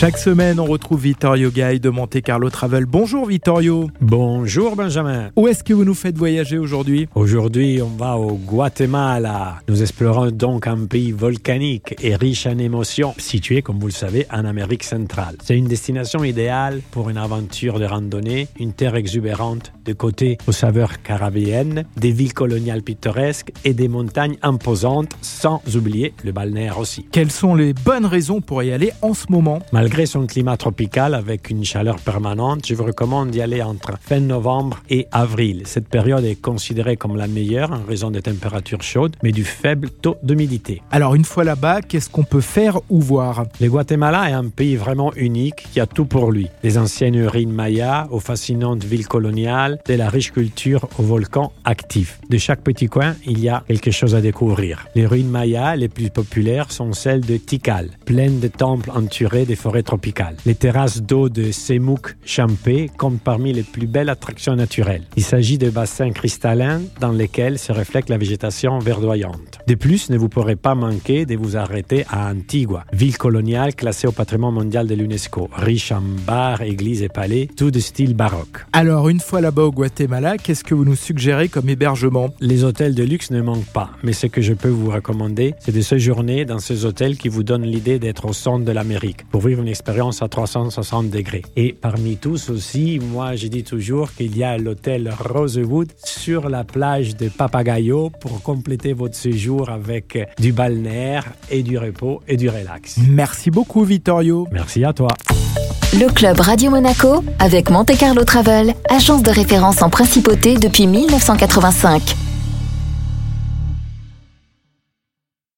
Chaque semaine, on retrouve Vittorio Gay de Monte Carlo Travel. Bonjour Vittorio. Bonjour Benjamin. Où est-ce que vous nous faites voyager aujourd'hui? Aujourd'hui, on va au Guatemala. Nous explorons donc un pays volcanique et riche en émotions, situé, comme vous le savez, en Amérique centrale. C'est une destination idéale pour une aventure de randonnée, une terre exubérante, de côté aux saveurs caribéennes, des villes coloniales pittoresques et des montagnes imposantes, sans oublier le balnéaire aussi. Quelles sont les bonnes raisons pour y aller en ce moment? Malgré son climat tropical avec une chaleur permanente, je vous recommande d'y aller entre fin novembre et avril. Cette période est considérée comme la meilleure en raison des températures chaudes, mais du faible taux d'humidité. Alors une fois là-bas, qu'est-ce qu'on peut faire ou voir? Le Guatemala est un pays vraiment unique qui a tout pour lui. Des anciennes ruines mayas aux fascinantes villes coloniales, de la riche culture aux volcans actifs. De chaque petit coin, il y a quelque chose à découvrir. Les ruines mayas les plus populaires sont celles de Tikal, pleines de temples entourés des forêts tropicales. Les terrasses d'eau de Semouk Champé comptent parmi les plus belles attractions naturelles. Il s'agit de bassins cristallins dans lesquels se reflète la végétation verdoyante. De plus, ne vous pourrez pas manquer de vous arrêter à Antigua, ville coloniale classée au patrimoine mondial de l'UNESCO, riche en bars, églises et palais, tout de style baroque. Alors une fois là-bas au Guatemala, qu'est-ce que vous nous suggérez comme hébergement? Les hôtels de luxe ne manquent pas, mais ce que je peux vous recommander, c'est de séjourner dans ces hôtels qui vous donnent l'idée d'être au centre de l'Amérique, pour vivre une expérience à 360 degrés. Et parmi tous aussi, moi je dis toujours qu'il y a l'hôtel Rosewood sur la plage de Papagayo pour compléter votre séjour avec du balnéaire et du repos et du relax. Merci beaucoup Vittorio. Merci à toi. Le club Radio Monaco avec Monte Carlo Travel, agence de référence en principauté depuis 1985.